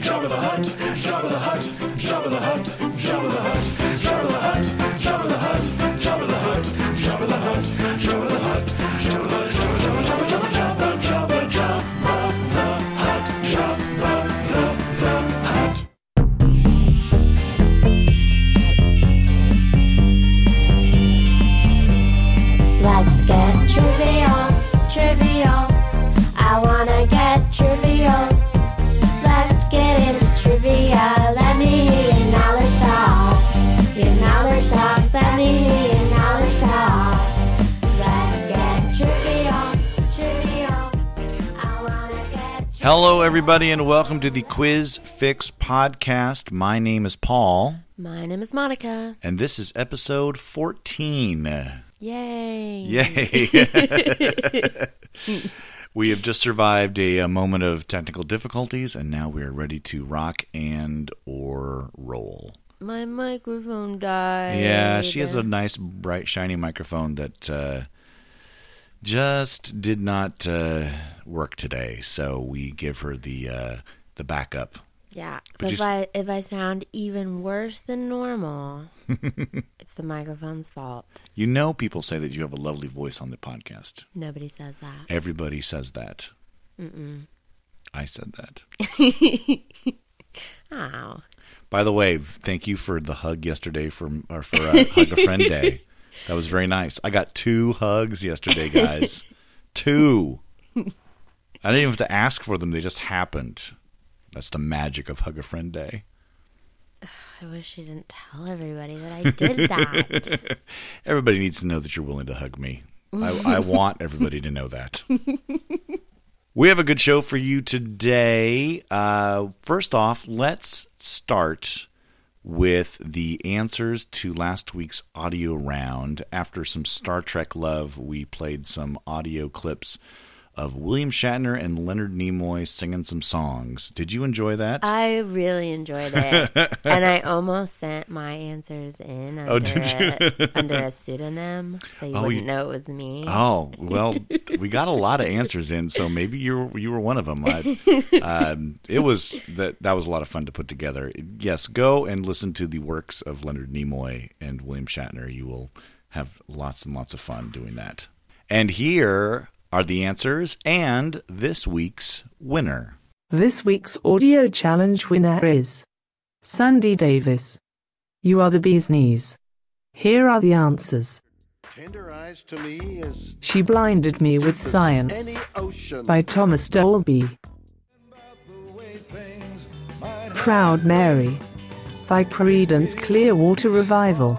Jabba the Hutt, Jabba the Hutt, Jabba the Hutt, Jabba the Hutt, Jabba Hello, everybody, and welcome to the Quiz Fix podcast. My name is Paul, My name is Monika. and this is episode 14. Yay. Yay! we have just survived a, a moment of technical difficulties, and now we are ready to rock and or roll. My microphone died. Yeah, she has a nice, bright, shiny microphone that uh, just did not uh, work today. So we give her the uh, the backup. Yeah. So if s- I if I sound even worse than normal, it's the microphone's fault. You know, people say that you have a lovely voice on the podcast. Nobody says that. Everybody says that. I said that. Oh. By the way, thank you for the hug yesterday for or for uh, Hug a Friend Day. That was very nice. I got two hugs yesterday, guys. two. I didn't even have to ask for them; they just happened. That's the magic of Hug a Friend Day. I wish you didn't tell everybody that I did that. Everybody needs to know that you're willing to hug me. I, I want everybody to know that. We have a good show for you today. Uh, first off, let's start with the answers to last week's audio round. After some Star Trek love, we played some audio clips of William Shatner and Leonard Nimoy singing some songs. Did you enjoy that? I really enjoyed it. and I almost sent my answers in under, Oh, did a, under a pseudonym so you Oh, wouldn't you- know it was me. Oh well, we got a lot of answers in, so maybe you were, you were one of them. I, um, it was that that was a lot of fun to put together. Yes, go and listen to the works of Leonard Nimoy and William Shatner. You will have lots and lots of fun doing that. And here are the answers and this week's winner. This week's audio challenge winner is Sandy Davis. You are the bee's knees. Here are the answers. Tender eyes to me is She blinded me with science by Thomas Dolby. Proud Mary by Creedence Clearwater Revival.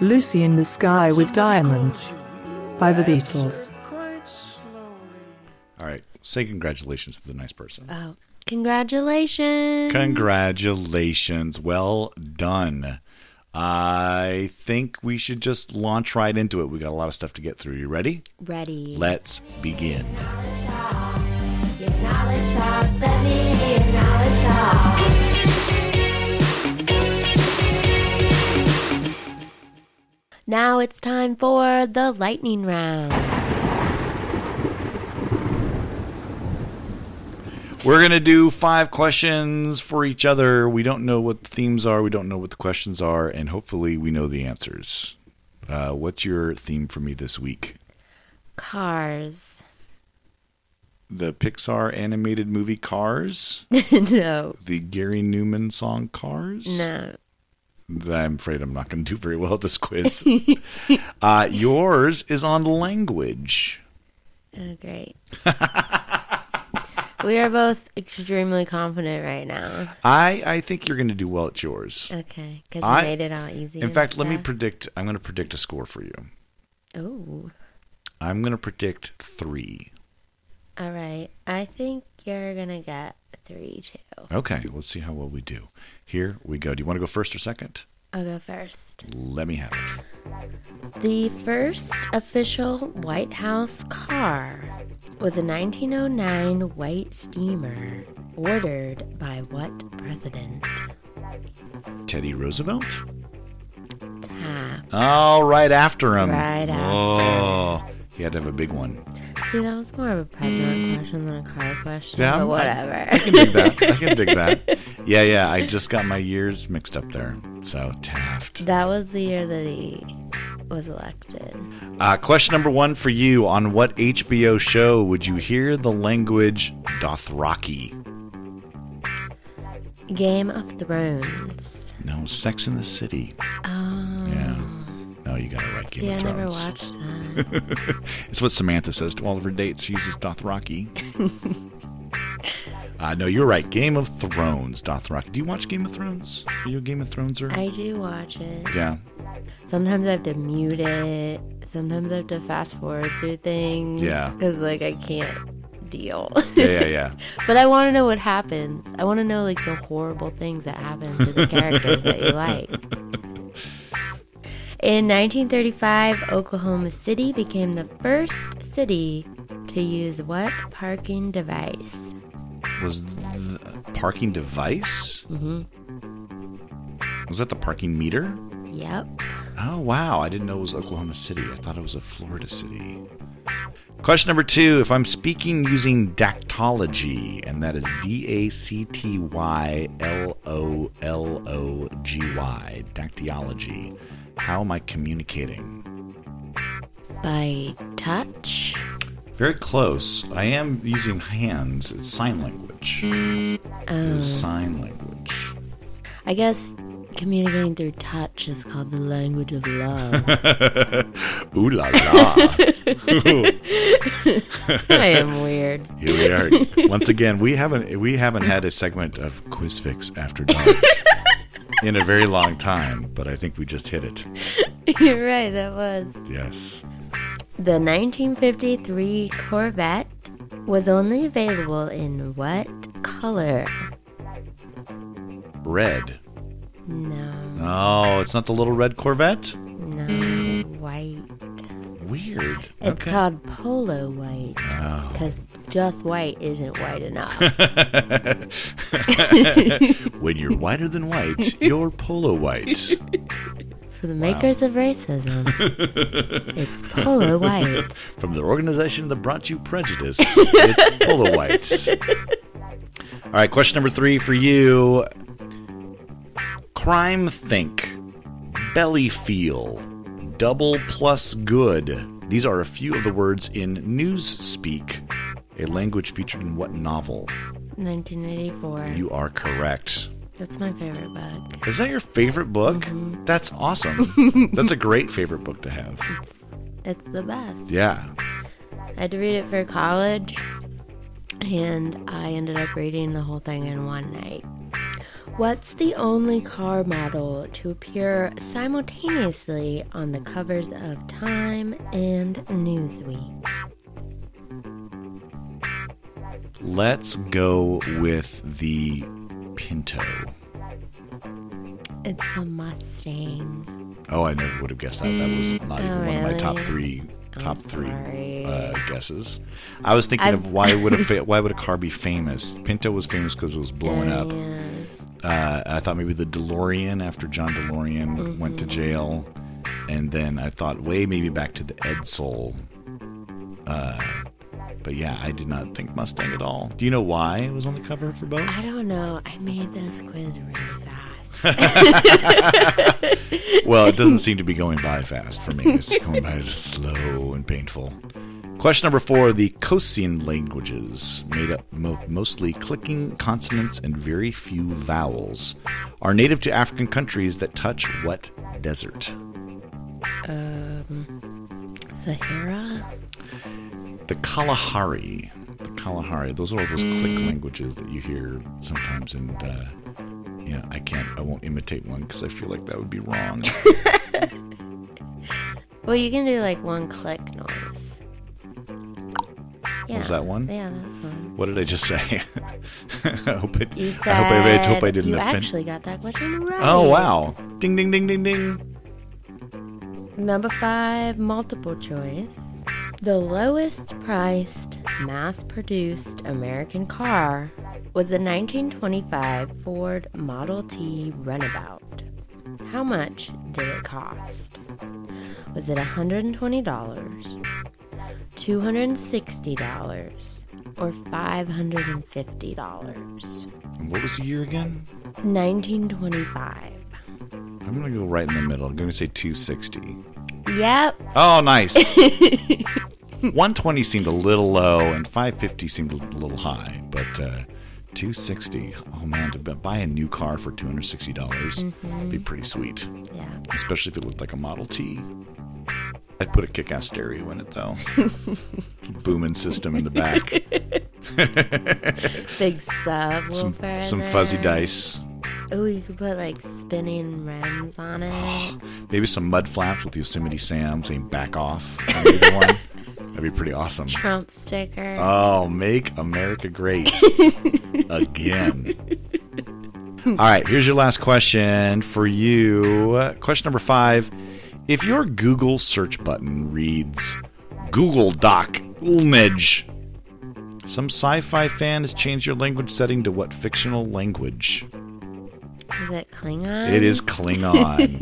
Lucy in the Sky with Diamonds by the Beatles. All right, say congratulations to the nice person. Oh, congratulations. Congratulations. Well done. I think we should just launch right into it. We got a lot of stuff to get through. You ready? Ready. Let's begin. Your knowledge talk. Let me hear your talk. Now it's time for the lightning round. We're going to do five questions for each other. We don't know what the themes are, we don't know what the questions are, and hopefully we know the answers. Uh, what's your theme for me this week? Cars. The Pixar animated movie Cars? no. The Gary Numan song Cars? No. I'm afraid I'm not going to do very well at this quiz. uh, yours is on language. Oh, great. We are both extremely confident right now. I I think you're going to do well at yours. Okay, because you I- made it all easy. In fact, let me predict. I'm going to predict a score for you. Oh, I'm going to predict three. All right. I think you're gonna get three too. Okay, let's see how well we do. Here we go. Do you want to go first or second? I'll go first. Let me have it. The first official White House car was a 1909 white steamer ordered by what president? Teddy Roosevelt. Taft. Oh, right after him. Right after. Oh, he had to have a big one. See, that was more of a president question than a car question. Yeah, but whatever. I can dig that. I can dig that. Yeah, yeah. I just got my years mixed up there. So Taft. that was the year that he was elected. Uh, question number one for you: On what HBO show would you hear the language Dothraki? Game of Thrones. No, Sex in the City. Oh. Yeah. You got it right. Game See, I of never Thrones. watched that. It's what Samantha says to all of her dates. She uses Dothraki. uh, no, you're right. Game of Thrones, Dothraki. Do you watch Game of Thrones? Are you a Game of Thrones or? I do watch it. yeah. Sometimes I have to mute it. Sometimes I have to fast forward through things. Yeah. Because, like, I can't deal. Yeah, yeah, yeah. but I want to know what happens. I want to know, like, the horrible things that happen to the characters that you like. In 1935, Oklahoma City became the first city to use what parking device? Was the parking device? Mm-hmm. Was that the parking meter? Yep. Oh, wow. I didn't know it was Oklahoma City. I thought it was a Florida city. Question number two. If I'm speaking using dactylology, and that is D A C T Y L O L O G Y, dactylology, how am I communicating? By touch? Very close. I am using hands. It's sign language. Is oh. sign language. I guess communicating through touch is called the language of love. Ooh la la. I am weird. Here we are. Once again, we haven't we haven't had a segment of Quiz Fix after dark in a very long time, but I think we just hit it. You're right, that was. Yes. The 1953 Corvette was only available in what color? Red. No, Oh, it's not the little red Corvette? no, white. Weird. It's okay. called polo white Oh. because just white isn't white enough. when you're whiter than white, you're polo white. For the makers of racism, it's polo white. From the organization that brought you prejudice, it's polo white. All right, question number three for you. Crime think, belly feel, double plus good. These are a few of the words in Newspeak, a language featured in what novel? 1984. You are correct. That's my favorite book. Is that your favorite book? Mm-hmm. That's awesome. That's a great favorite book to have. It's the best. Yeah. I had to read it for college, and I ended up reading the whole thing in one night. What's the only car model to appear simultaneously on the covers of Time and Newsweek? Let's go with the Pinto. It's the Mustang. Oh, I never would have guessed that. That was not even Oh, one of my top really? three I'm top three uh, guesses. I was thinking I've- of why would a fa- why would a car be famous? Pinto was famous because it was blowing up. Yeah. Uh, I thought maybe the DeLorean after John DeLorean Mm-hmm. went to jail, and then I thought way maybe back to the Edsel. Uh, but yeah, I did not think Mustang at all. Do you know why it was on the cover for both? I don't know. I made this quiz really fast. Well, it doesn't seem to be going by fast for me. It's going by just slow and painful. Question number four: The Khoisan languages, made up mo- mostly clicking consonants and very few vowels, are native to African countries that touch what desert? Um, Sahara? The Kalahari. The Kalahari. Those are all those click languages that you hear sometimes, and uh, yeah, I can't. I won't imitate one because I feel like that would be wrong. Well, you can do like one click noise. Yeah. Was that one? Yeah, that's one. What did I just say? I hope it. You said I hope I, I hope I didn't you offend. actually got that question right. Oh wow! Ding ding ding ding ding. Number five, multiple choice. The lowest priced mass produced American car was the 1925 Ford Model T Runabout. How much did it cost? Was it $120, $260, or $550? And What was the year again? 1925. I'm gonna go right in the middle. I'm gonna say 260. Yep. Oh, nice. 120 seemed a little low, and 550 seemed a little high, but uh, 260. Oh man, to buy a new car for 260 dollars would be pretty sweet, Yeah. especially if it looked like a Model T. I'd put a kick-ass stereo in it though, booming system in the back, Big subwoofer. some some fuzzy dice, Oh, you could put like spinning rims on it. maybe some mud flaps with Yosemite Sam saying "back off" one. That'd be pretty awesome. Trump sticker. Oh, make America great again. All right, here's your last question for you. Question number five. If your Google search button reads Google Doc image, some sci fi fan has changed your language setting to what fictional language? Is it Klingon? It is Klingon.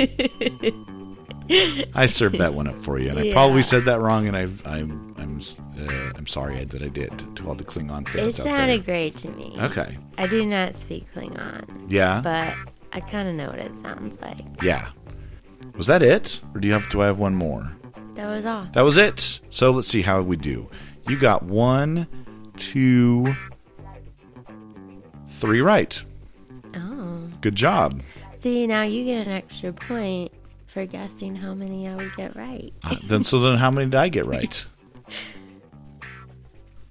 I served that one up for you, and I probably said that wrong, and I've, I'm I'm uh, I'm sorry that I did to all the Klingon It fans out sounded great to me. Okay. I do not speak Klingon, Yeah. but I kind of know what it sounds like. yeah. Was that it, or do you have? Do I have one more? That was all. That was it. So let's see how we do. You got one, two, three right. Good job. See, now you get an extra point for guessing how many I would get right. Uh, then so then how many did I get right?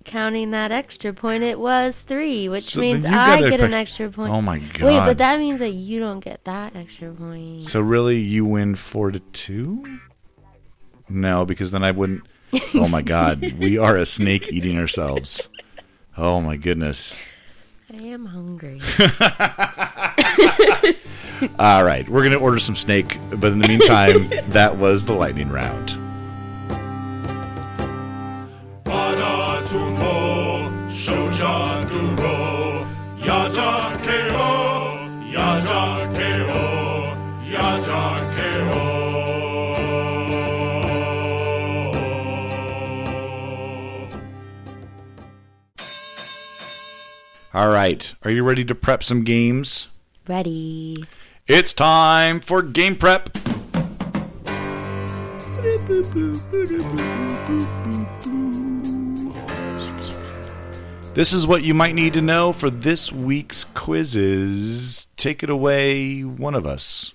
Counting that extra point, it was three, which So means I got get an extra point. Oh my god! Wait, but that means that you don't get that extra point. So really, you win four to two? No, because then I wouldn't. Oh my God, we are a snake eating ourselves. Oh my goodness. I am hungry. All right, we're gonna order some snake, but in the meantime, that was the lightning round. All right, are you ready to prep some games? Ready. It's time for game prep. This is what you might need to know for this week's quizzes. Take it away, one of us.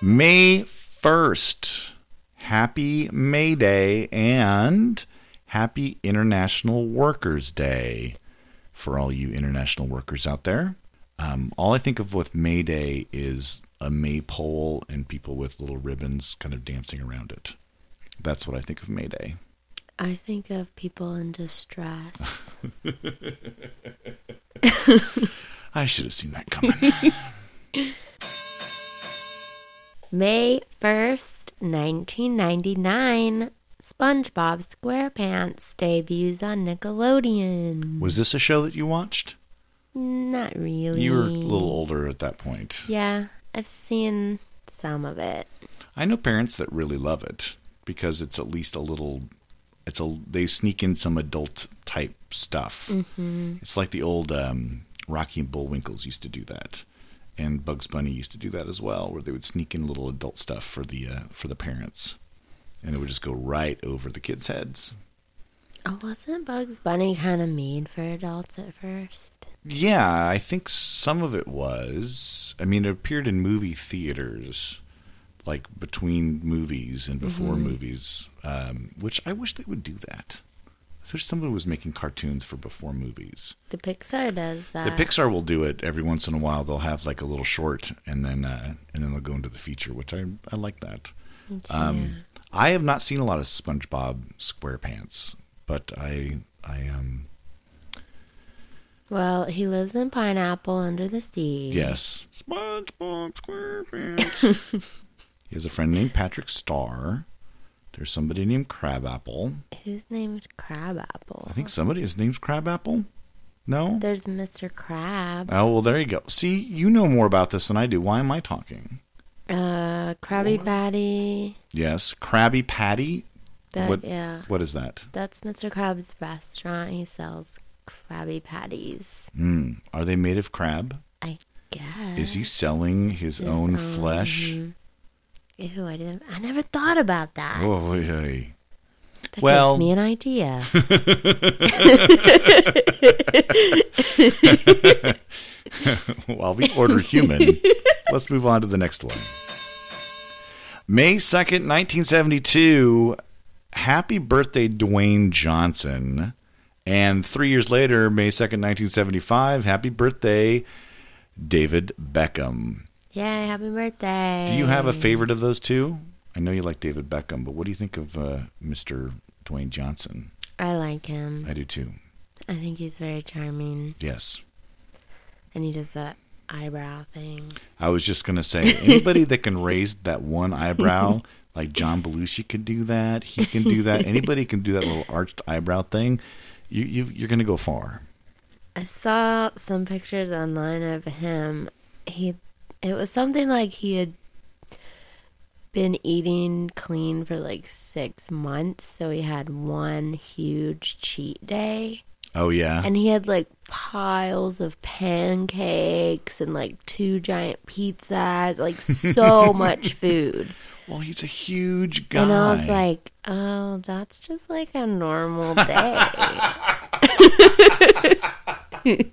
May 1st. Happy May Day and Happy International Workers' Day for all you international workers out there. Um, all I think of with May Day is a maypole and people with little ribbons kind of dancing around it. That's what I think of May Day. I think of people in distress. I should have seen that coming. May 1st, 1999. SpongeBob SquarePants debuts on Nickelodeon. Was this a show that you watched? Not really. You were a little older at that point. Yeah, I've seen some of it. I know parents that really love it because it's at least a little. It's a they sneak in some adult type stuff. Mm-hmm. It's like the old um, Rocky and Bullwinkles used to do that, and Bugs Bunny used to do that as well, where they would sneak in little adult stuff for the uh, for the parents, and it would just go right over the kids' heads. Oh, wasn't Bugs Bunny kind of made for adults at first? Yeah, I think some of it was. I mean, it appeared in movie theaters, like between movies and before movies, um, which I wish they would do that. So somebody was making cartoons for before movies. The Pixar does that. The Pixar will do it every once in a while. They'll have like a little short, and then uh, and then they'll go into the feature, which I I like that. Um, I have not seen a lot of SpongeBob SquarePants, but I I um Well, he lives in Pineapple under the sea. yes SpongeBob SquarePants. he has a friend named Patrick Star. There's somebody named Crabapple. Who's named Crabapple? I think somebody is named Crabapple. No. There's Mr. Crab. Oh well, there you go. See, you know more about this than I do. Why am I talking? Uh, Krabby Patty. Yes, Krabby Patty. That, what? Yeah. What is that? That's Mr. Crab's restaurant. He sells Krabby Patties. Mm, are they made of crab? I guess. Is he selling his, His own own, flesh? mhm. Ew, I didn't. I never thought about that. Oh, hey. that well- gives me an idea. While we order human, let's move on to the next one. May 2nd, 1972. Happy birthday, Dwayne Johnson. And three years later, May 2nd, 1975, happy birthday, David Beckham. Yay! Happy birthday. Do you have a favorite of those two? I know you like David Beckham, but what do you think of uh, Mr. Dwayne Johnson? I like him. I do too. I think he's very charming, Yes. and he does that eyebrow thing. I was just going to say anybody that can raise that one eyebrow, like John Belushi could do that. He can do that. Anybody can do that little arched eyebrow thing. You, you you're going to go far. I saw some pictures online of him. He, it was something like he had been eating clean for like six months, so he had one huge cheat day. Oh yeah. And he had like piles of pancakes and like two giant pizzas, like so much food. Well, he's a huge guy. And I was like, oh, that's just like a normal day.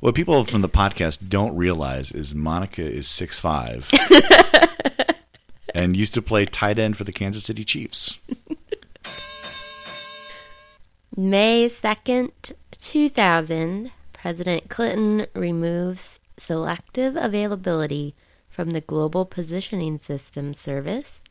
what people from the podcast don't realize is Monika is six five, and used to play tight end for the Kansas City Chiefs. May 2nd, 2000, President Clinton removes selective availability from the Global Positioning System service,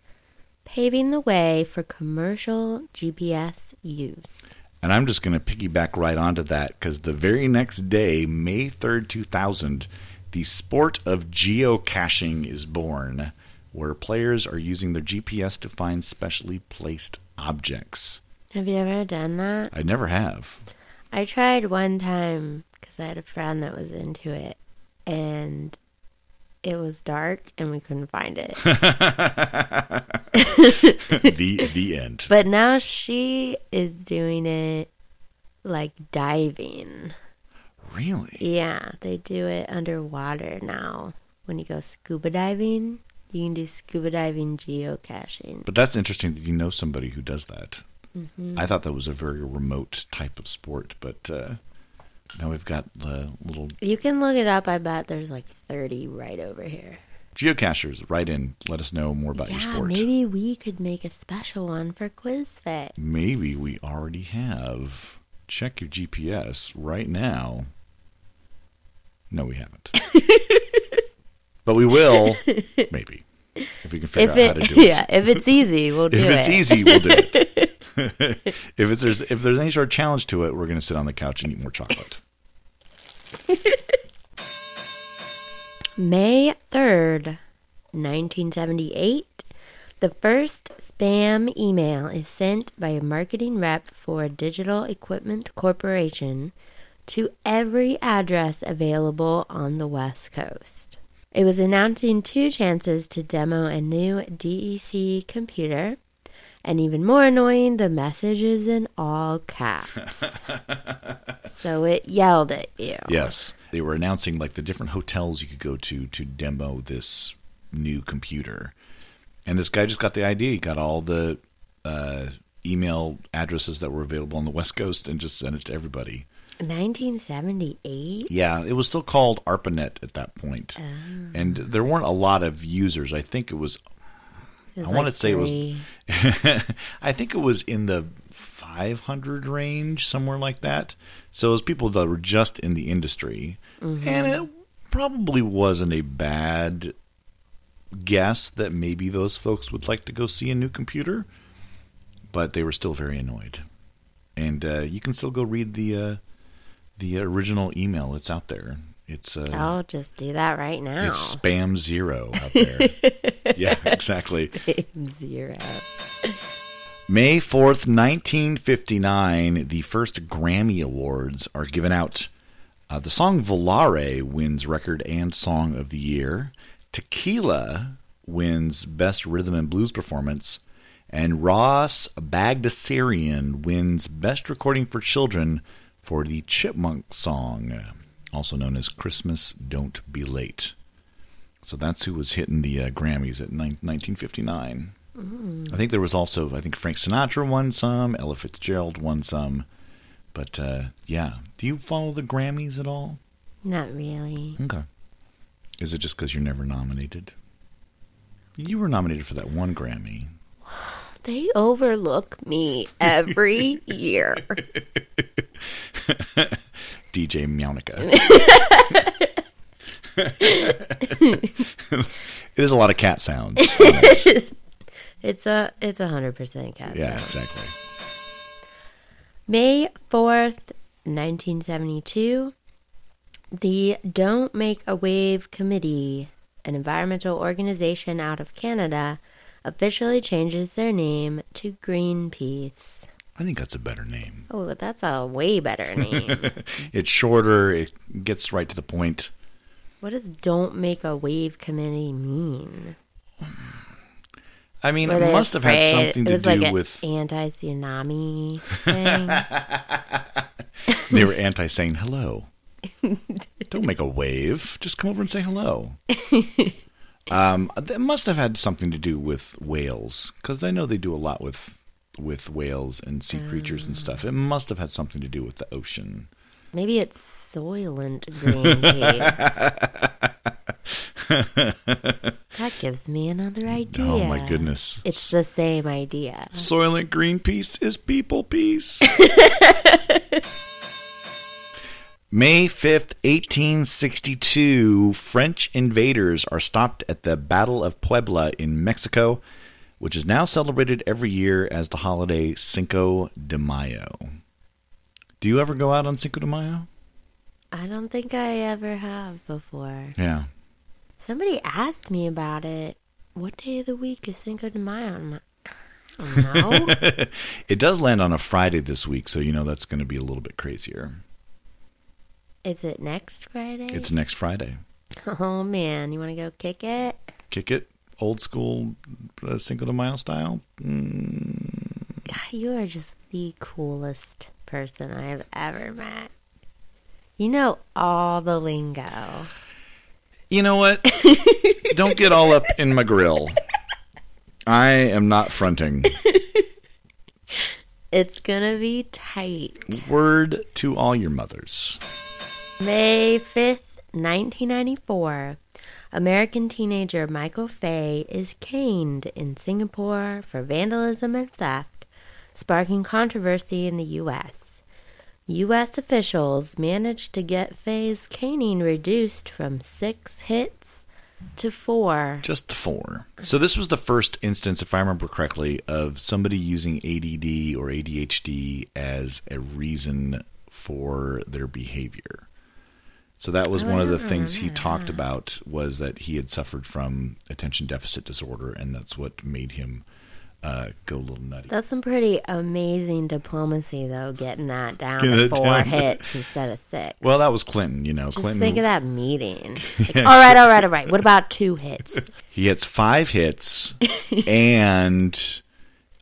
paving the way for commercial GPS use. And I'm just going to piggyback right onto that because the very next day, May 3rd, 2000, the sport of geocaching is born, where players are using their GPS to find specially placed objects. Have you ever done that? I never have. I tried one time because I had a friend that was into it, and it was dark and we couldn't find it. the the end. But now she is doing it like diving. Really? Yeah, they do it underwater now. When you go scuba diving, you can do scuba diving geocaching. But that's interesting that you know somebody who does that. I thought that was a very remote type of sport, but uh, now we've got the little You can look it up. I bet there's like 30 right over here. geocachers. Write in, let us know more about yeah, your sport. maybe we could make a special one for Quiz Fix. Maybe we already have. Check your GPS right now. No, we haven't. but we will, maybe, if we can figure If out how to it, do it. yeah, if it's easy, we'll do it. if it. it's easy, we'll do it. If it's, there's if there's any sort of challenge to it, we're going to sit on the couch and eat more chocolate. May 3rd, 1978, the first spam email is sent by a marketing rep for Digital Equipment Corporation to every address available on the West Coast. It was announcing two chances to demo a new DEC computer, and even more annoying, the message is in all caps. so it yelled at you. Yes, they were announcing like the different hotels you could go to to demo this new computer, and this guy just got the idea. He got all the uh, email addresses that were available on the West Coast and just sent it to everybody. 1978? Yeah, it was still called ARPANET at that point. and there weren't a lot of users. I think it was It was I wanna say it was- I think it was in the 500 range, somewhere like that. So it was people that were just in the industry, and it probably wasn't a bad guess that maybe those folks would like to go see a new computer, but they were still very annoyed. And uh, you can still go read the uh, the original email. It's out there. It's uh, I'll just do that right now. it's spam zero out there. yeah, exactly. Zero. May 4th, 1959, the first Grammy Awards are given out. Uh, the song Volare wins Record and Song of the Year. Tequila wins Best Rhythm and Blues Performance. And Ross Bagdasarian wins Best Recording for Children for the Chipmunk song, also known as Christmas Don't Be Late. So that's who was hitting the uh, Grammys at nine- 1959. I think there was also, I think Frank Sinatra won some, Ella Fitzgerald won some. But uh, yeah, do you follow the Grammys at all? Not really. Okay. Is it just because you're never nominated? You were nominated for that one Grammy. They overlook me every year. DJ Mjaunica. it is a lot of cat sounds. It's a it's a hundred percent cat. yeah, sound. exactly. May fourth, nineteen seventy two. The Don't Make a Wave Committee, an environmental organization out of Canada, officially changes their name to Greenpeace. I think that's a better name. Oh, that's a way better name. It's shorter, it gets right to the point. What does Don't Make a Wave Committee mean? I mean, it must have had afraid something to do like with. anti-tsunami thing. They were anti saying hello. Don't make a wave. Just come over and say hello. um, that must have had something to do with whales because I know they do a lot with with whales and sea creatures and stuff. It must have had something to do with the ocean. Maybe it's Soylent Greenpeace. that gives me another idea. Oh my goodness! It's the same idea. Soylent Greenpeace is people peace. May 5th, 1862, French invaders are stopped at the Battle of Puebla in Mexico, which is now celebrated every year as the holiday Cinco de Mayo. Do you ever go out on Cinco de Mayo? I don't think I ever have before. Yeah. Somebody asked me about it. What day of the week is Cinco de Mayo? I'm like, I don't know. It does land on a Friday this week, so you know that's going to be a little bit crazier. is it next Friday? It's next Friday. oh man, you want to go kick it? Kick it, old school uh, Cinco de Mayo style. You are just the coolest person I have ever met. You know all the lingo. You know what? Don't get all up in my grill. I am not fronting. It's gonna be tight. Word to all your mothers. May 5th, 1994. American teenager Michael Fay is caned in Singapore for vandalism and theft, sparking controversy in the U.S. U.S. officials managed to get Fay's caning reduced from six hits to four. Just the four. So this was the first instance, if I remember correctly, of somebody using ADD or ADHD as a reason for their behavior. So that was oh, one of the things he talked about was that he had suffered from attention deficit disorder, and that's what made him uh, go a little nutty. That's some pretty amazing diplomacy, though, getting that down Getting to four down. hits instead of six. well, that was Clinton, you know. Just Clinton. think of that meeting. Like, all right, all right, all right. What about two hits? He hits five hits, and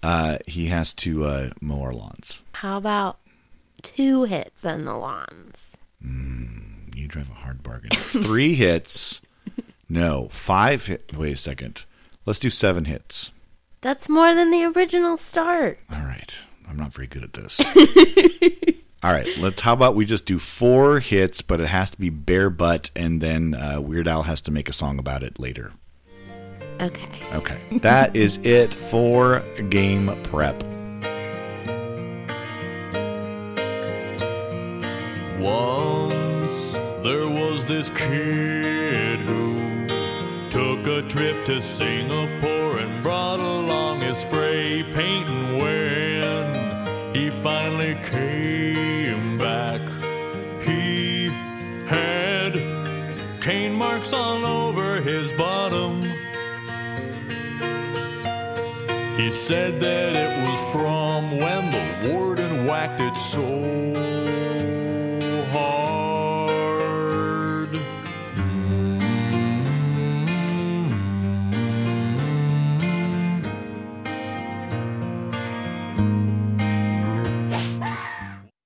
uh, he has to uh, mow our lawns. How about two hits on the lawns? You drive a hard bargain. Three hits. No, five hit. Wait a second. Let's do seven hits. That's more than the original start. All right. I'm not very good at this. All right, let's. How about we just do four hits, but it has to be bare butt, and then uh, Weird Al has to make a song about it later. Okay. Okay. That is it for game prep. Once there was this kid who a trip to Singapore and brought along his spray paint. And when he finally came back, he had cane marks all over his bottom. He said that it was from when the warden whacked it so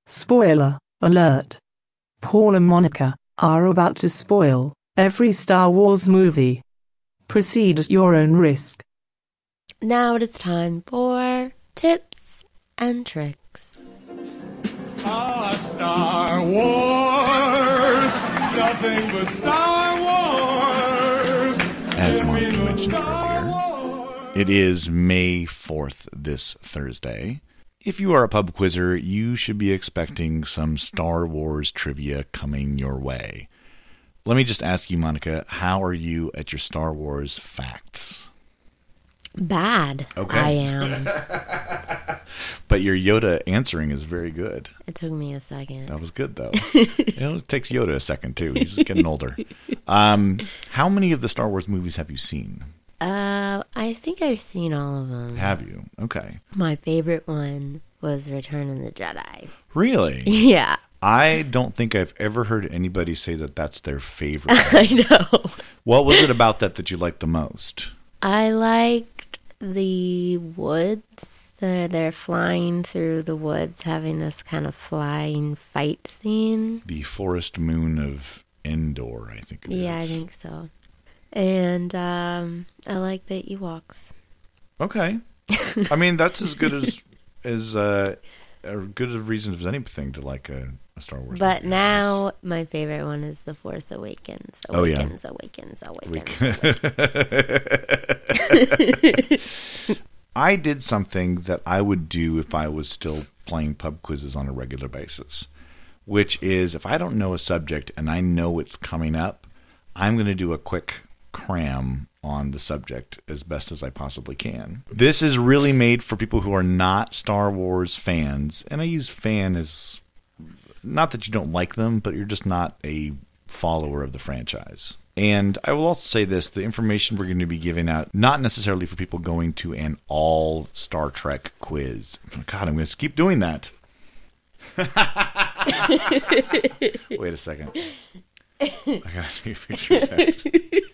Spoiler alert. Paul and Monika are about to spoil every Star Wars movie. Proceed at your own risk. Now it is time for tips and tricks. Ah, Star Wars, nothing but Star Wars. As Monika mentioned earlier, It is May 4th this Thursday. If you are a pub quizzer, you should be expecting some Star Wars trivia coming your way. Let me just ask you, Monika, how are you at your Star Wars facts? Bad. Okay. I am. But your Yoda answering is very good. it took me a second. That was good, though. it takes Yoda a second, too. He's getting older. Um, how many of the Star Wars movies have you seen? Uh, I think I've seen all of them. Have you? Okay. My favorite one was Return of the Jedi. Really? Yeah, I don't think I've ever heard anybody say that that's their favorite. I know. what was it about that that you liked the most? I liked the woods. They're, they're flying through the woods, having this kind of flying fight scene. The Forest Moon of Endor, I think. it Yeah, I think so. And um, I like the Ewoks. Okay. I mean, that's as good as as uh, a good a reason as anything to like a, a Star Wars. But movie, now my favorite one is The Force Awakens. Oh, yeah. Awakens, Awakens, Awakens. I did something that I would do if I was still playing pub quizzes on a regular basis, which is if I don't know a subject and I know it's coming up, I'm going to do a quick cram on the subject as best as I possibly can. This is really made for people who are not Star Wars fans, and I use fan as not that you don't like them, but you're just not a follower of the franchise. And I will also say this the information we're going to be giving out, not necessarily for people going to an all Star Trek quiz. God, I'm going to keep doing that. Wait a second. I got to take a picture of that.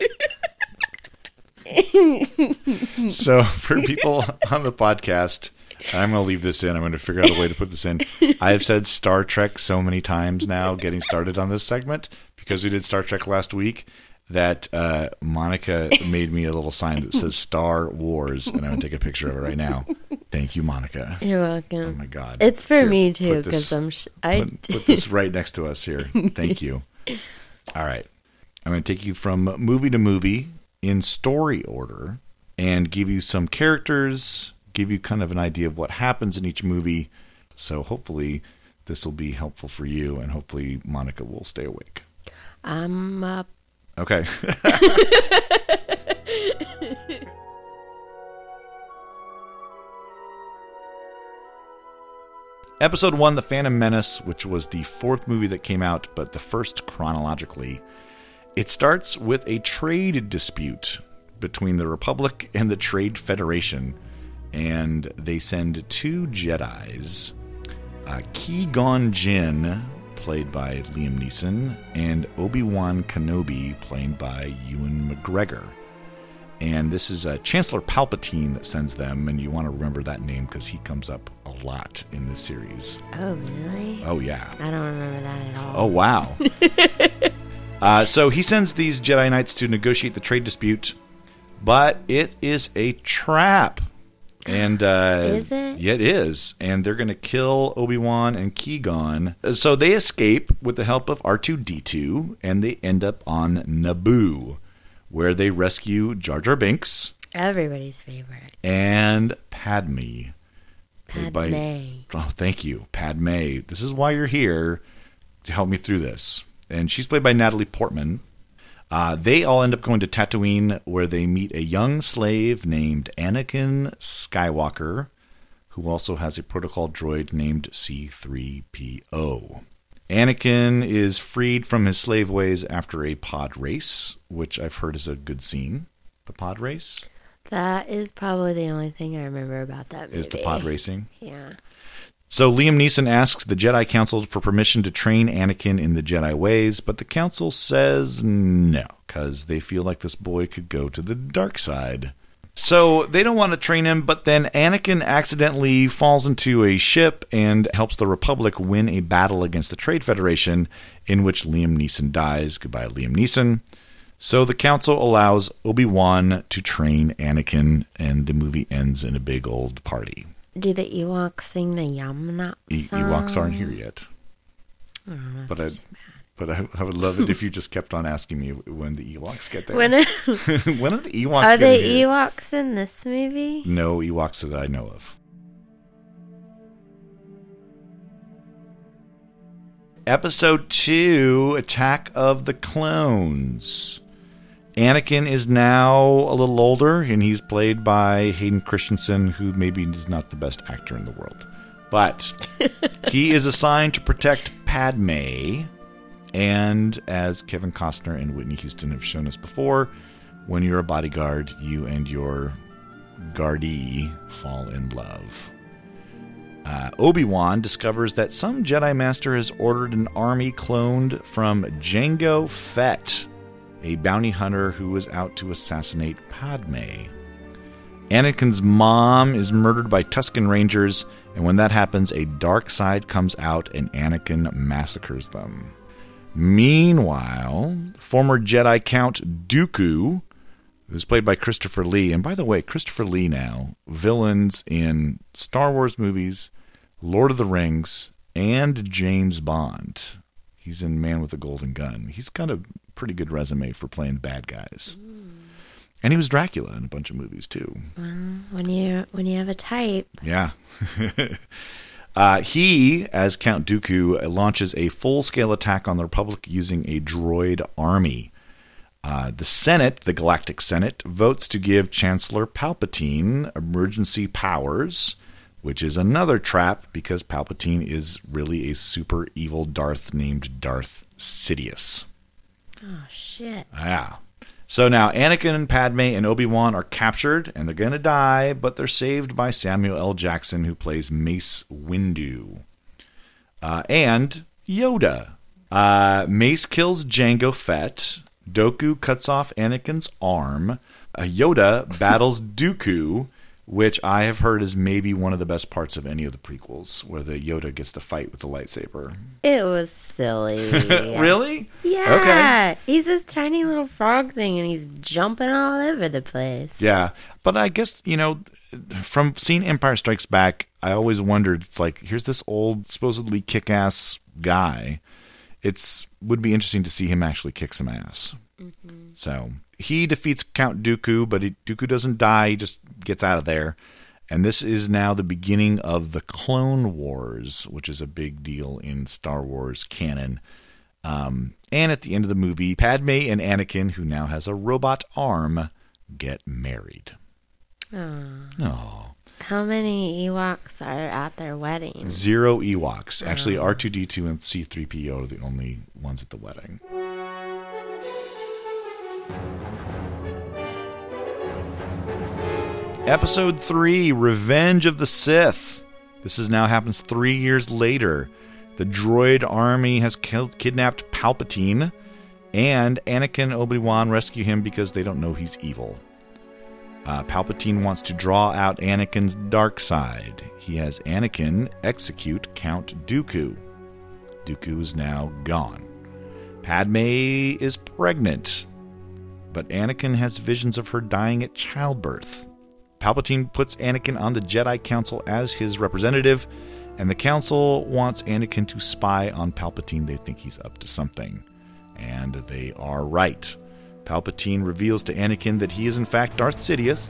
so, for people on the podcast, I'm going to leave this in. I'm going to figure out a way to put this in. I have said Star Trek so many times now, getting started on this segment, because we did Star Trek last week, that uh, Monika made me a little sign that says Star Wars, and I'm going to take a picture of it right now. Thank you, Monika. You're welcome. Oh my God. It's for Here, me too, because I'm. Sh- I put, put this right next to us here. Thank you. All right. I'm going to take you from movie to movie in story order and give you some characters, give you kind of an idea of what happens in each movie. So hopefully this will be helpful for you and hopefully Monika will stay awake. I'm up. Okay. Episode 1 The Phantom Menace, which was the fourth movie that came out, but the first chronologically. It starts with a trade dispute between the Republic and the Trade Federation, and they send two Jedi's, uh, Qui Gon Jinn, played by Liam Neeson, and Obi Wan Kenobi, played by Ewan McGregor. And this is uh, Chancellor Palpatine that sends them, and you want to remember that name because he comes up a lot in this series. Oh really? Oh, yeah. I don't remember that at all. Oh, wow. uh, so he sends these Jedi Knights to negotiate the trade dispute, but it is a trap. And uh, Is it? Yeah, it is. And they're going to kill Obi Wan and Qui So they escape with the help of R two D two, and they end up on Naboo, where they rescue Jar Jar Binks Everybody's favorite. and Padme. played by- Padme. Oh, thank you, Padme. This is why you're here to help me through this. and she's played by Natalie Portman. Uh, they all end up going to Tatooine, where they meet a young slave named Anakin Skywalker, who also has a protocol droid named C3PO. Anakin is freed from his slave ways after a pod race, which I've heard is a good scene. The pod race That is probably the only thing I remember about that movie. is the pod racing. Yeah. So Liam Neeson asks the Jedi Council for permission to train Anakin in the Jedi ways, but the Council says no, because they feel like this boy could go to the dark side. So they don't want to train him, but then Anakin accidentally falls into a ship and helps the Republic win a battle against the Trade Federation, in which Liam Neeson dies. Goodbye, Liam Neeson. So the Council allows Obi Wan to train Anakin, and the movie ends in a big old party. Do the Ewoks sing the Yamna E- song? Ewoks aren't here yet. Oh, but I, but I, I would love it if you just kept on asking me when the Ewoks get there. When are, when are the Ewoks are getting the here? Ewoks in this movie? No Ewoks that I know of. Episode 2 Attack of the Clones. Anakin is now a little older, and he's played by Hayden Christensen, who maybe is not the best actor in the world. But he is assigned to protect Padme, and as Kevin Costner and Whitney Houston have shown us before, when you're a bodyguard, you and your guardee fall in love. Uh, Obi Wan discovers that some Jedi Master has ordered an army cloned from Jango Fett, a bounty hunter who was out to assassinate Padme. Anakin's mom is murdered by Tusken Rangers, and when that happens, a dark side comes out and Anakin massacres them. Meanwhile, former Jedi Count Dooku, who's played by Christopher Lee, and by the way, Christopher Lee now, villains in Star Wars movies, Lord of the Rings, and James Bond. He's in Man with a Golden Gun. He's got a pretty good resume for playing bad guys. Hmm. And he was Dracula in a bunch of movies too. When you when you have a type, Yeah. uh, he, as Count Dooku, launches a full scale attack on the Republic using a droid army. Uh, the Senate, the Galactic Senate, votes to give Chancellor Palpatine emergency powers, which is another trap because Palpatine is really a super evil Darth named Darth Sidious. oh shit. Yeah. So now Anakin and Padme and Obi-Wan are captured and they're going to die, but they're saved by Samuel L. Jackson who plays Mace Windu. Uh, and Yoda. Uh, Mace kills Jango Fett. Dooku cuts off Anakin's arm. Uh, Yoda battles Dooku, which I have heard is maybe one of the best parts of any of the prequels, where the Yoda gets to fight with the lightsaber. It was silly. Really? Yeah. Okay. He's this tiny little frog thing and he's jumping all over the place. Yeah, but I guess you know, from seeing Empire Strikes Back, I always wondered. It's like here's this old, supposedly kick-ass guy. It's would be interesting to see him actually kick some ass. Mm-hmm. So he defeats Count Dooku, but he, Dooku doesn't die. He just gets out of there. And this is now the beginning of the Clone Wars, which is a big deal in Star Wars canon. Um, and at the end of the movie, Padme and Anakin, who now has a robot arm, get married. Oh. How many Ewoks are at their wedding? Zero Ewoks. Actually, R2D2 and C3PO are the only ones at the wedding. Episode 3 Revenge of the Sith. This is now happens three years later. The droid army has kidnapped Palpatine, and Anakin and Obi Wan rescue him because they don't know he's evil. Uh, Palpatine wants to draw out Anakin's dark side. He has Anakin execute Count Dooku. Dooku is now gone. Padme is pregnant, but Anakin has visions of her dying at childbirth. Palpatine puts Anakin on the Jedi Council as his representative, and the Council wants Anakin to spy on Palpatine. They think he's up to something. And they are right. Palpatine reveals to Anakin that he is in fact Darth Sidious.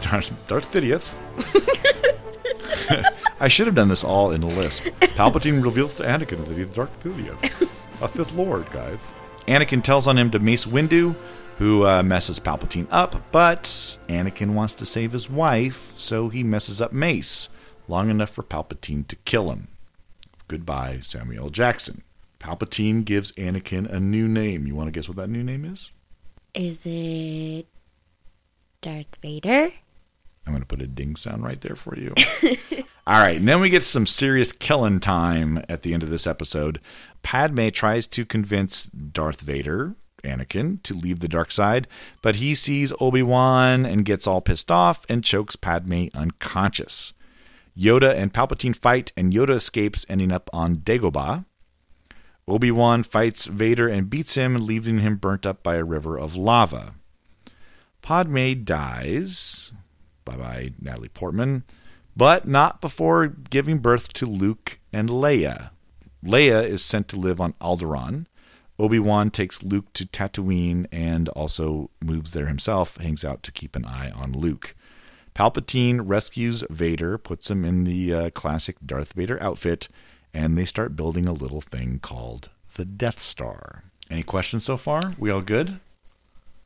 Darth, Darth Sidious. I should have done this all in a lisp. Palpatine reveals to Anakin that he's Darth Sidious. a Sith Lord, guys. Anakin tells on him to Mace Windu, who uh, messes Palpatine up, but Anakin wants to save his wife, so he messes up Mace long enough for Palpatine to kill him. Goodbye, Samuel Jackson. Palpatine gives Anakin a new name. You want to guess what that new name is? Is it Darth Vader? I'm going to put a ding sound right there for you. All right, and then we get some serious killing time at the end of this episode. Padme tries to convince Darth Vader, Anakin, to leave the dark side, but he sees Obi Wan and gets all pissed off and chokes Padme unconscious. Yoda and Palpatine fight, and Yoda escapes, ending up on Dagobah. Obi Wan fights Vader and beats him, leaving him burnt up by a river of lava. Padme dies. Bye bye, Natalie Portman. But not before giving birth to Luke and Leia. Leia is sent to live on Alderaan. Obi Wan takes Luke to Tatooine and also moves there himself, hangs out to keep an eye on Luke. Palpatine rescues Vader, puts him in the uh, classic Darth Vader outfit, and they start building a little thing called the Death Star. Any questions so far? We all good?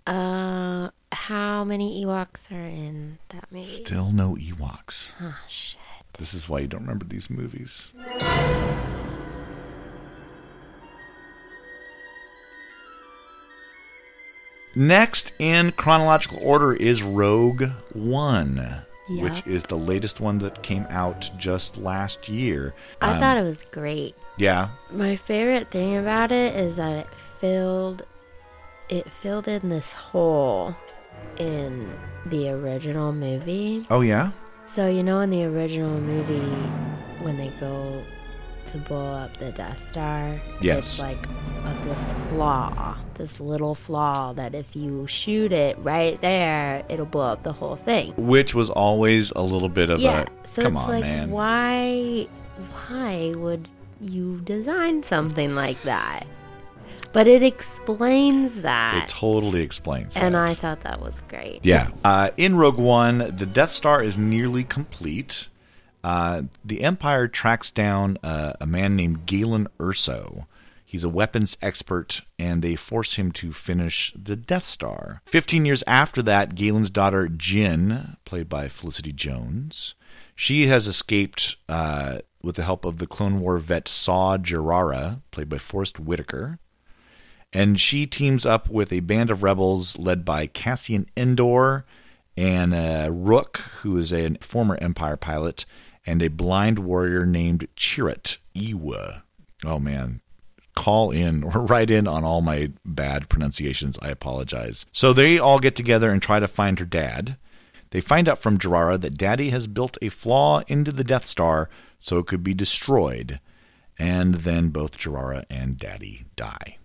Uh, how many Ewoks are in that movie? Still no Ewoks. Oh shit. This is why you don't remember these movies. Next in chronological order is Rogue One, Yep. which is the latest one that came out just last year. I Um, thought it was great. Yeah, My favorite thing about it is that it filled it filled in this hole in the original movie. Oh yeah. So you know in the original movie when they go to blow up the Death Star, Yes. it's like uh, this flaw, this little flaw that if you shoot it right there, it'll blow up the whole thing. Which was always a little bit of yeah. a So come it's on, like man. why why would you design something like that? But it explains that. It totally explains. and that. I thought that was great. Yeah. Uh, in Rogue One, the Death Star is nearly complete. Uh, the Empire tracks down uh, a man named Galen Erso. He's a weapons expert, and they force him to finish the Death Star. Fifteen years after that, Galen's daughter, Jyn, played by Felicity Jones, she has escaped uh, with the help of the Clone War vet Saw Gerrera, played by Forest Whitaker and she teams up with a band of rebels led by Cassian Andor and uh, Rook, who is a former Empire pilot, and a blind warrior named Chirrut Iwa. Oh man, call in or write in on all my bad pronunciations. I apologize. So they all get together and try to find her dad. They find out from Gerrera that Daddy has built a flaw into the Death Star so it could be destroyed, and then both Gerrera and Daddy die.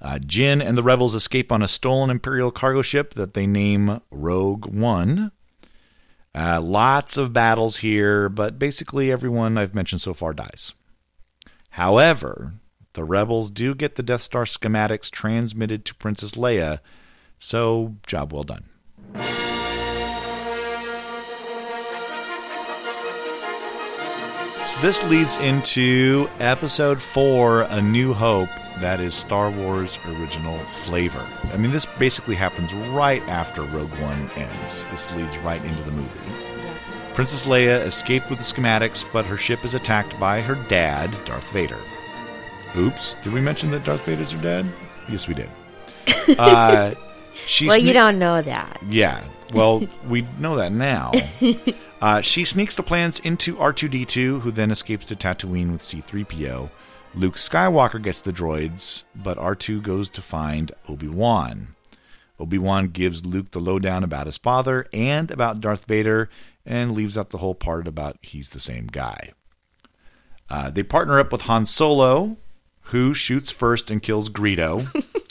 Uh, Jyn and the rebels escape on a stolen Imperial cargo ship that they name Rogue One. Uh, lots of battles here, but basically everyone I've mentioned so far dies. However, the rebels do get the Death Star schematics transmitted to Princess Leia, so job well done. So this leads into episode four, A New Hope, that is Star Wars original flavor. I mean, this basically happens right after Rogue One ends. This leads right into the movie. Princess Leia escaped with the schematics, but her ship is attacked by her dad, Darth Vader. Oops, did we mention that Darth Vader's her dad? Yes, we did. Uh, she Well, you don't know that. yeah. Well, we know that now. Uh, she sneaks the plans into R2D2, who then escapes to Tatooine with C3PO. Luke Skywalker gets the droids, but R2 goes to find Obi Wan. Obi Wan gives Luke the lowdown about his father and about Darth Vader, and leaves out the whole part about he's the same guy. Uh, they partner up with Han Solo, who shoots first and kills Greedo.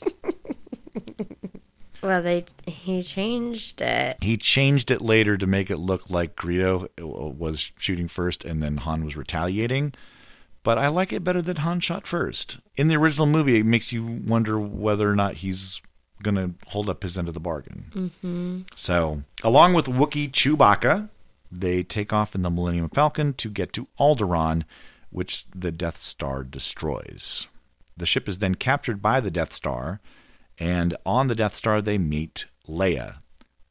Well, they he changed it. He changed it later to make it look like Greedo was shooting first and then Han was retaliating. But I like it better that Han shot first. In the original movie, it makes you wonder whether or not he's going to hold up his end of the bargain. Mm-hmm. So, along with Wookiee Chewbacca, they take off in the Millennium Falcon to get to Alderaan, which the Death Star destroys. the ship is then captured by the Death Star, and on the Death Star they meet Leia,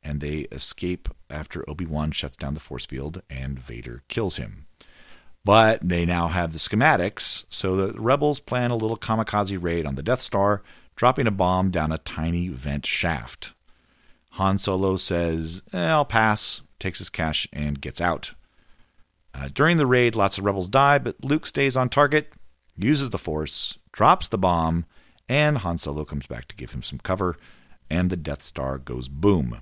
and they escape after Obi Wan shuts down the force field and Vader kills him. But they now have the schematics, so the rebels plan a little kamikaze raid on the Death Star, dropping a bomb down a tiny vent shaft. Han Solo says, eh, I'll pass, takes his cash, and gets out. Uh, during the raid, lots of rebels die, but Luke stays on target, uses the Force, drops the bomb, and Han Solo comes back to give him some cover, and the Death Star goes boom.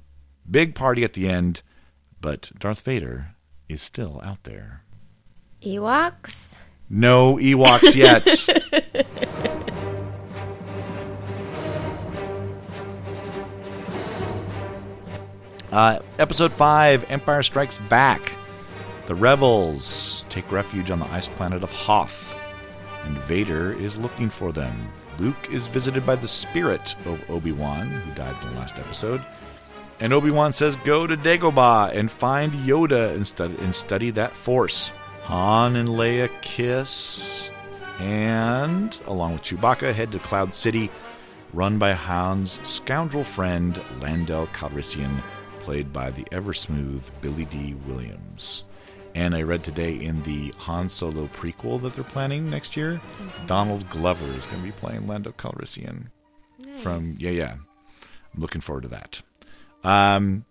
Big party at the end, but Darth Vader is still out there. Ewoks? No Ewoks yet. uh, episode 5 Empire Strikes Back. The rebels take refuge on the ice planet of Hoth, and Vader is looking for them. Luke is visited by the spirit of Obi Wan, who died in the last episode. And Obi Wan says, Go to Dagobah and find Yoda and, stud- and study that force. Han and Leia kiss, and, along with Chewbacca, head to Cloud City, run by Han's scoundrel friend, Lando Calrissian, played by the ever smooth Billy Dee Williams. And I read today in the Han Solo prequel that they're planning next year, Donald Glover is going to be playing Lando Calrissian. From yeah, yeah, I'm looking forward to that. Um,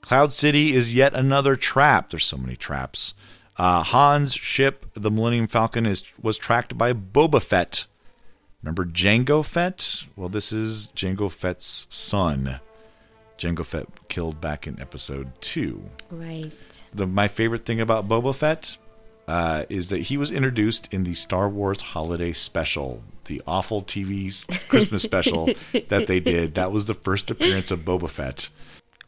Cloud City is yet another trap. There's so many traps. Uh, Han's ship, the Millennium Falcon, is was tracked by Boba Fett. Remember Jango Fett? Well, this is Jango Fett's son. Jango Fett killed back in episode two. Right. The my favorite thing about Boba Fett uh, is that he was introduced in the Star Wars Holiday Special, the awful TV Christmas special that they did. That was the first appearance of Boba Fett.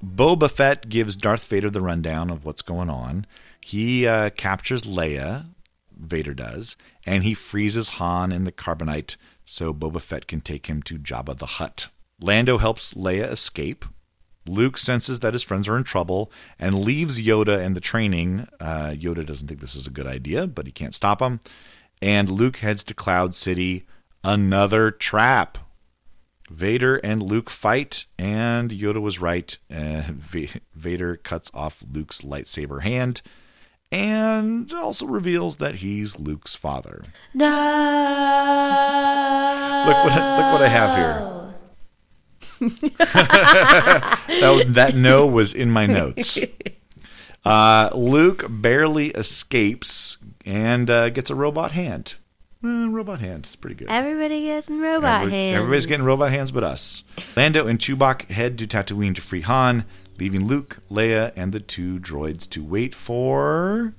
Boba Fett gives Darth Vader the rundown of what's going on. He uh, captures Leia, Vader does, and he freezes Han in the carbonite so Boba Fett can take him to Jabba the Hutt. Lando helps Leia escape. Luke senses that his friends are in trouble and leaves Yoda and the training. Uh, Yoda doesn't think this is a good idea, but he can't stop him. And Luke heads to Cloud City. Another trap. Vader and Luke fight, and Yoda was right. Uh, Va- Vader cuts off Luke's lightsaber hand and also reveals that he's Luke's father. No. Look what look what I have here. that, that no was in my notes. Uh, Luke barely escapes and uh, gets a robot hand. Eh, robot hand. It's pretty good. Everybody getting robot Every- hands. Everybody's getting robot hands but us. Lando and Chewbacca head to Tatooine to free Han, leaving Luke, Leia, and the two droids to wait for.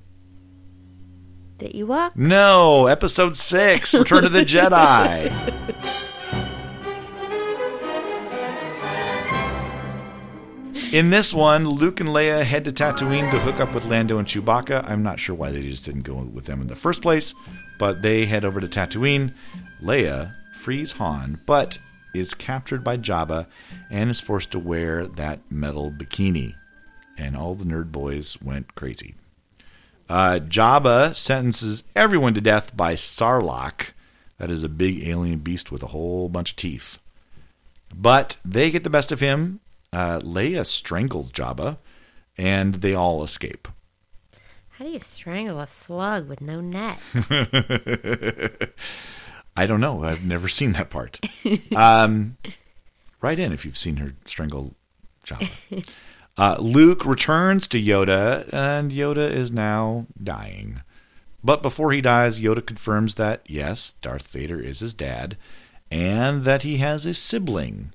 The Ewok? No, Episode 6 Return of the Jedi. In this one, Luke and Leia head to Tatooine to hook up with Lando and Chewbacca. I'm not sure why they just didn't go with them in the first place, but they head over to Tatooine. Leia frees Han, but is captured by Jabba and is forced to wear that metal bikini. And all the nerd boys went crazy. Uh, Jabba sentences everyone to death by Sarlacc. That is a big alien beast with a whole bunch of teeth. But they get the best of him. Uh, Leia strangles Jabba, and they all escape. How do you strangle a slug with no net? I don't know. I've never seen that part. Um, write in if you've seen her strangle Jabba. Uh, Luke returns to Yoda, and Yoda is now dying. But before he dies, Yoda confirms that, yes, Darth Vader is his dad, and that he has a sibling.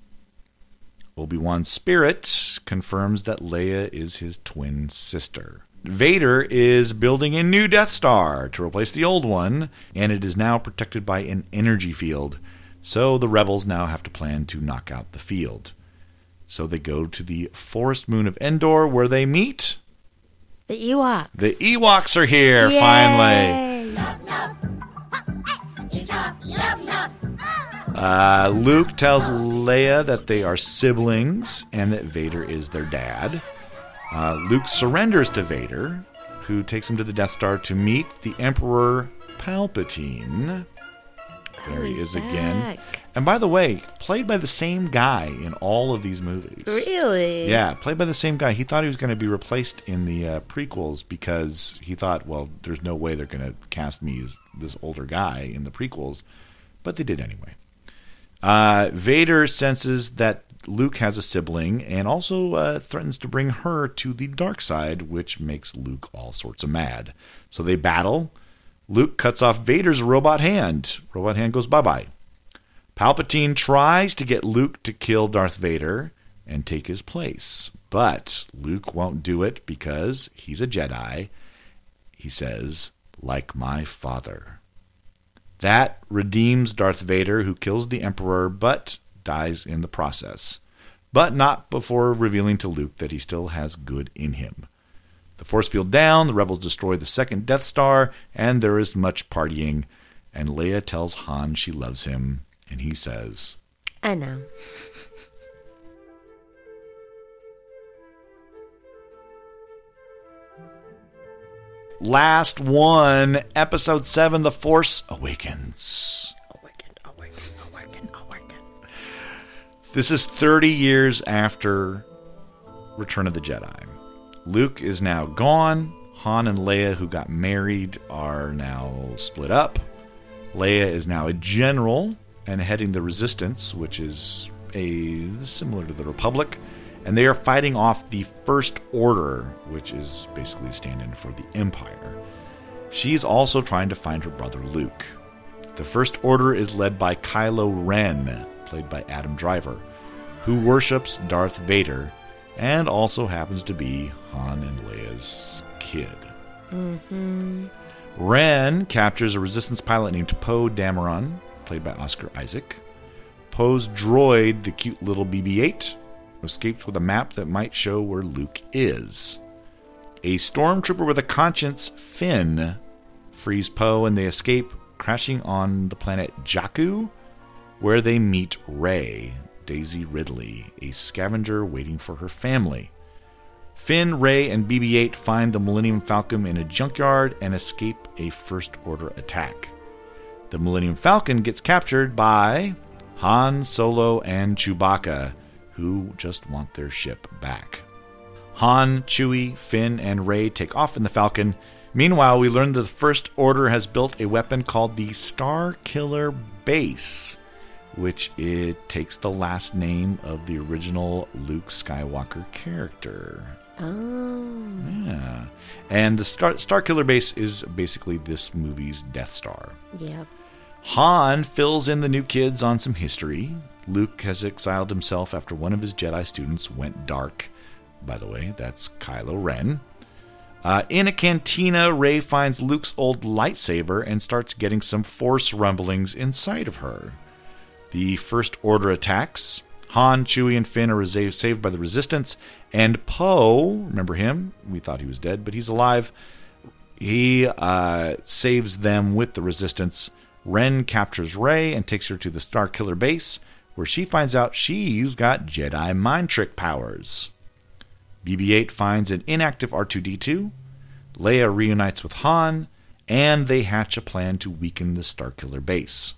Obi Wan's spirit confirms that Leia is his twin sister. Vader is building a new Death Star to replace the old one, and it is now protected by an energy field. So the rebels now have to plan to knock out the field. So they go to the forest moon of Endor where they meet. The Ewoks. The Ewoks are here Yay! finally. Uh, Luke tells Leia that they are siblings and that Vader is their dad. Uh, Luke surrenders to Vader, who takes him to the Death Star to meet the Emperor Palpatine. There he is again. And by the way, played by the same guy in all of these movies. Really? Yeah, played by the same guy. He thought he was going to be replaced in the uh, prequels because he thought, well, there's no way they're going to cast me as this older guy in the prequels, but they did anyway. Uh, Vader senses that Luke has a sibling and also uh, threatens to bring her to the dark side, which makes Luke all sorts of mad. So they battle. Luke cuts off Vader's robot hand. Robot hand goes bye bye. Palpatine tries to get Luke to kill Darth Vader and take his place, but Luke won't do it because he's a Jedi. He says, like my father. That redeems Darth Vader, who kills the Emperor but dies in the process, but not before revealing to Luke that he still has good in him. The force field down, the rebels destroy the second Death Star, and there is much partying. And Leia tells Han she loves him, and he says, I know. Last one, episode 7 The Force Awakens. This is 30 years after Return of the Jedi. Luke is now gone. Han and Leia, who got married, are now split up. Leia is now a general and heading the Resistance, which is a similar to the Republic, and they are fighting off the First Order, which is basically a stand-in for the Empire. She's also trying to find her brother Luke. The First Order is led by Kylo Ren, played by Adam Driver, who worships Darth Vader and also happens to be Han and Leia's kid. Mm-hmm. Ren captures a resistance pilot named Poe Dameron, played by Oscar Isaac. Poe's droid, the cute little BB 8, escapes with a map that might show where Luke is. A stormtrooper with a conscience, Finn, frees Poe and they escape, crashing on the planet Jakku, where they meet Rey, Daisy Ridley, a scavenger waiting for her family. Finn, Rey, and BB 8 find the Millennium Falcon in a junkyard and escape a First Order attack. The Millennium Falcon gets captured by Han, Solo, and Chewbacca, who just want their ship back. Han, Chewie, Finn, and Rey take off in the Falcon. Meanwhile, we learn that the First Order has built a weapon called the Star Killer Base, which it takes the last name of the original Luke Skywalker character. Oh. Yeah. And the Star, Star Killer Base is basically this movie's Death Star. Yep. Han fills in the new kids on some history. Luke has exiled himself after one of his Jedi students went dark. By the way, that's Kylo Ren. Uh, in a cantina, Rey finds Luke's old lightsaber and starts getting some force rumblings inside of her. The First Order attacks. Han, Chewie, and Finn are saved by the Resistance, and Poe, remember him? We thought he was dead, but he's alive. He uh, saves them with the Resistance. Ren captures Rey and takes her to the Star Killer base, where she finds out she's got Jedi mind trick powers. BB 8 finds an inactive R2D2. Leia reunites with Han, and they hatch a plan to weaken the Starkiller base.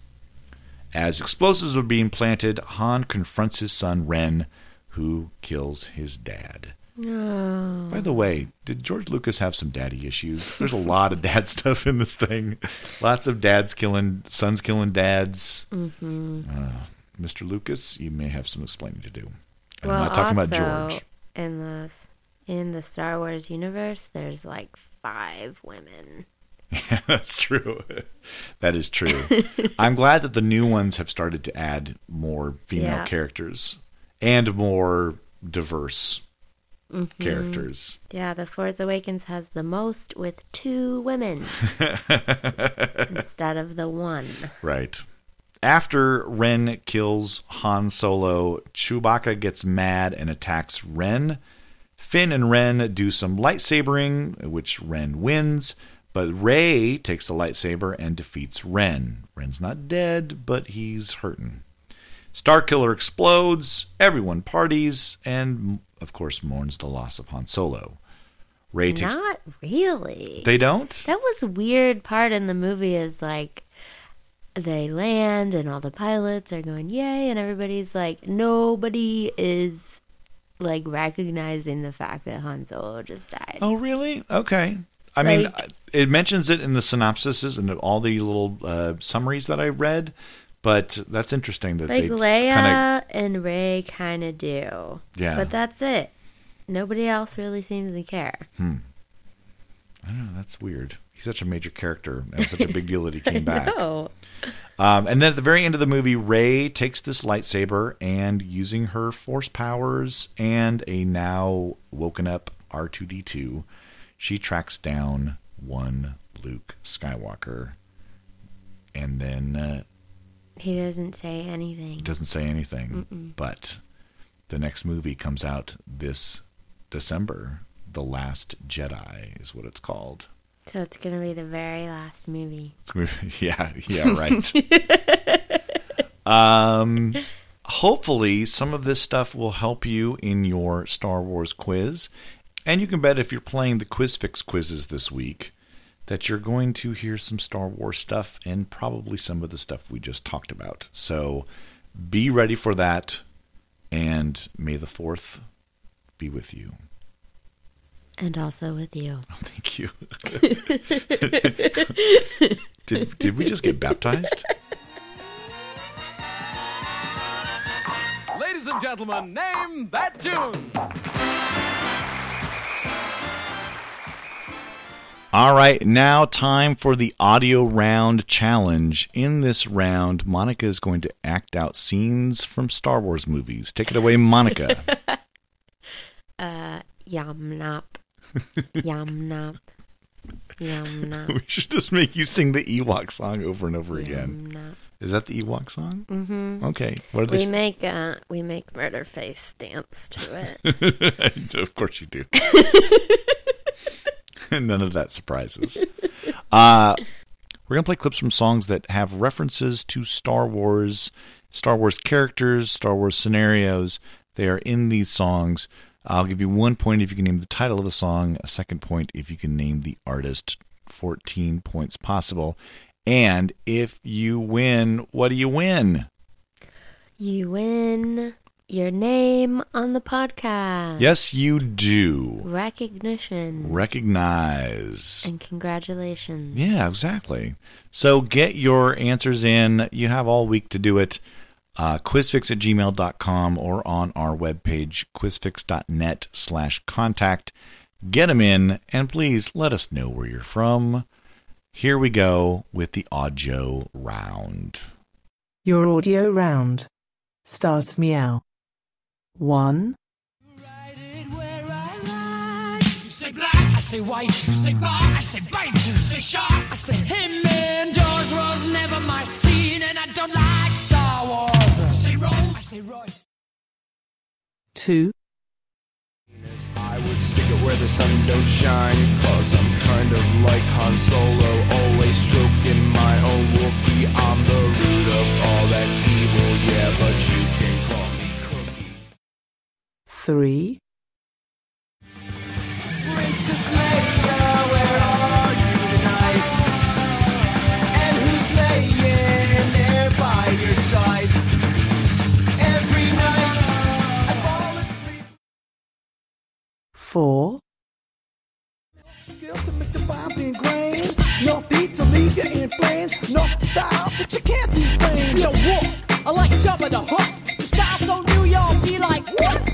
As explosives are being planted, Han confronts his son Ren, who kills his dad. By the way, did George Lucas have some daddy issues? There's a lot of dad stuff in this thing. Lots of dads killing, sons killing dads. Mm-hmm. Uh, Mr. Lucas, you may have some explaining to do. And well, I'm not talking also, about George. in the in the Star Wars universe, there's like five women. That's true. that is true. I'm glad that the new ones have started to add more female Yeah. characters and more diverse Mm-hmm. characters. Yeah, The Force Awakens has the most with two women instead of the one. Right. After Ren kills Han Solo, Chewbacca gets mad and attacks Ren. Finn and Ren do some lightsabering, which Ren wins, but Rey takes the lightsaber and defeats Ren. Ren's not dead, but he's hurting. Starkiller explodes, everyone parties, and of course mourns the loss of Han Solo. Rey takes Not really. They don't? that was a weird part in the movie is like they land and all the pilots are going yay and everybody's like nobody is like recognizing the fact that Han Solo just died. Oh, really? Okay. I mean, it mentions it in the synopsises and all the little uh, summaries that I read, but that's interesting that like they Leia kind of and Rey kind of do. Yeah. But that's it. Nobody else really seems to care. Hmm. I don't know. That's weird. He's such a major character. and such a big deal that he came back. No. Um, and then at the very end of the movie, Rey takes this lightsaber and using her force powers and a now woken up R2D2, she tracks down one Luke Skywalker. And then uh, He doesn't say anything. doesn't say anything. But the next movie comes out this December. The Last Jedi is what it's called. So it's going to be the very last movie. Gonna yeah, yeah, right. um, hopefully, some of this stuff will help you in your Star Wars quiz, and you can bet if you're playing the Quiz Fix quizzes this week that you're going to hear some Star Wars stuff and probably some of the stuff we just talked about. So, be ready for that, and may the Fourth be with you. And also with you. Oh, thank you. did did we just get baptized? Ladies and gentlemen, name that tune. All right, now time for the audio round challenge. In this round, Monika is going to act out scenes from Star Wars movies. Take it away, Monika. Uh, yum nop. yum nop. Yum nop. we should just make you sing the Ewok song over and over again. Is that the Ewok song? Mm-hmm. Okay. What are We make uh we make murder face dance to it. of course you do. None of that surprises. Uh, we're gonna play clips from songs that have references to Star Wars, Star Wars characters, Star Wars scenarios. They are in these songs. I'll give you one point if you can name the title of the song. A second point if you can name the artist. Fourteen points possible. And if you win, what do you win? you win your name on the podcast. Yes, you do. Recognition. Recognize. and congratulations. Yeah, exactly. So get your answers in. You have all week to do it. Uh, quizfix at gmail.com or on our webpage, quizfix.net slash contact. Get them in, and please let us know where you're from. Here we go with the audio round. Your audio round starts meow. 1, You say black, I say white. You say bar, I say bite. You say shark, I say him. And George was never my scene, and I don't like Star Wars. You say Rose, I say Royce. 2, I would stick it where the sun don't shine Cause I'm kind of like Han Solo Always stroking my own Wookiee I'm the root of all that's evil Yeah, but asleep. 4, Skills to make the bombs in grains. No beat to leave you in flames. No style that you can't defame. See a walk, I like jumping the hook. The style so new, y'all be like, what?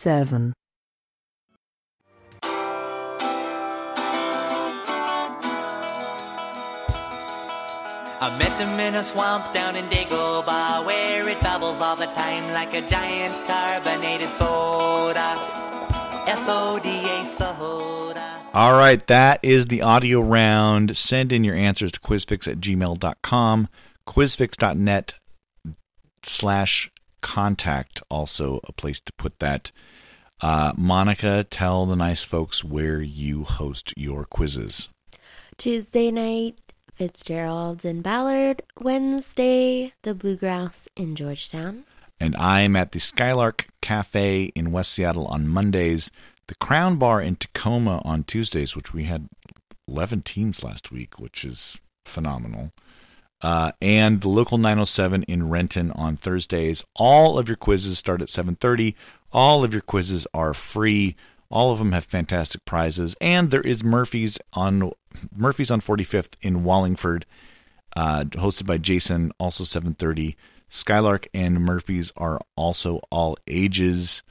7, I met him in a swamp down in Dagobah where it bubbles all the time like a giant carbonated soda. S-O-D-A soda. All right, that is the audio round. Send in your answers to quizfix at gmail.com, quizfix.net slash contact, also a place to put that. Uh, Monika, tell the nice folks where you host your quizzes. Tuesday night, Fitzgerald's in Ballard. Wednesday, the Bluegrass in Georgetown. And I'm at the Skylark Cafe in West Seattle on Mondays, the Crown Bar in Tacoma on Tuesdays, which we had 11 teams last week, which is phenomenal. Uh, and the local 907 in Renton on Thursdays. All of your quizzes start at 7:30. All of your quizzes are free. All of them have fantastic prizes, and there is Murphy's on Murphy's on 45th in Wallingford, uh, hosted by Jason. Also 7:30. Skylark and Murphy's are also all ages.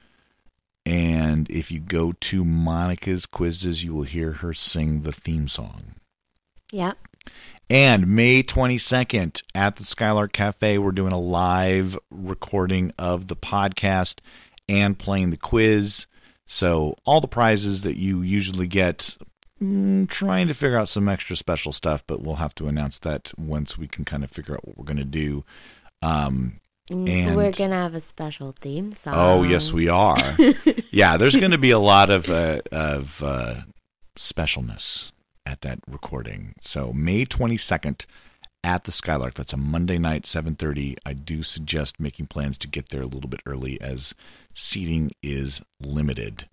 And if you go to Monika's quizzes, you will hear her sing the theme song. Yep. And May 22nd at the Skylark Cafe, we're doing a live recording of the podcast and playing the quiz. So, all the prizes that you usually get, mm, trying to figure out some extra special stuff, but we'll have to announce that once we can kind of figure out what we're going to do. Um, Mm, and We're going to have a special theme song. Oh, yes, we are. yeah, there's going to be a lot of uh, of uh, specialness at that recording. So May 22nd at the Skylark. That's a Monday night, 7:30. I do suggest making plans to get there a little bit early as seating is limited.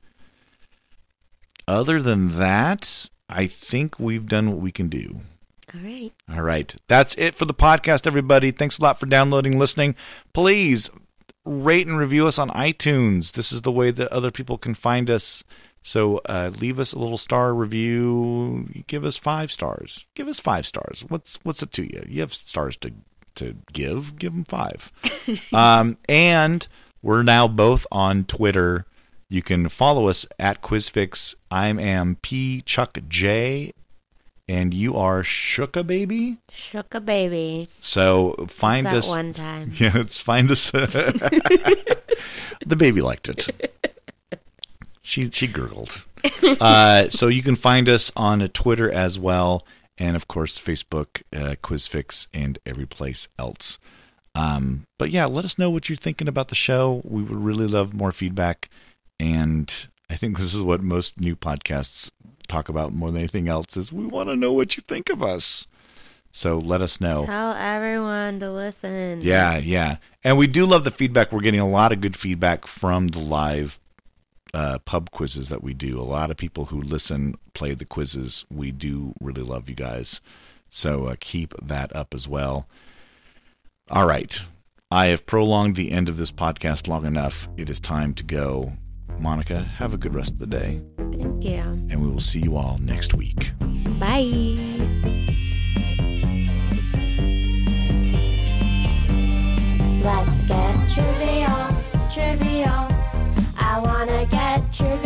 Other than that, I think we've done what we can do. All right. All right. That's it for the podcast, everybody. Thanks a lot for downloading, listening. Please rate and review us on iTunes. This is the way that other people can find us. So uh, leave us a little star review. Give us five stars. Give us five stars. What's what's it to you? You have stars to to give. Give them five. um, and we're now both on Twitter. You can follow us at QuizFix. I am P Chuck J, and you are Shooka Baby. Shook a baby. So find that us one time. Yeah, it's find us. the baby liked it. She she gurgled. Uh, so you can find us on uh, Twitter as well, and of course Facebook, uh, QuizFix, and every place else. Um, but yeah, let us know what you're thinking about the show. We would really love more feedback, and I think this is what most new podcasts talk about more than anything else. Is we want to know what you think of us. So let us know. Tell everyone to listen. Yeah, yeah. And we do love the feedback. We're getting a lot of good feedback from the live uh, pub quizzes that we do. A lot of people who listen play the quizzes. We do really love you guys. So uh, keep that up as well. All right. I have prolonged the end of this podcast long enough. It is time to go. Monika, have a good rest of the day. Thank you. And we will see you all next week. Bye. Let's get I wanna get your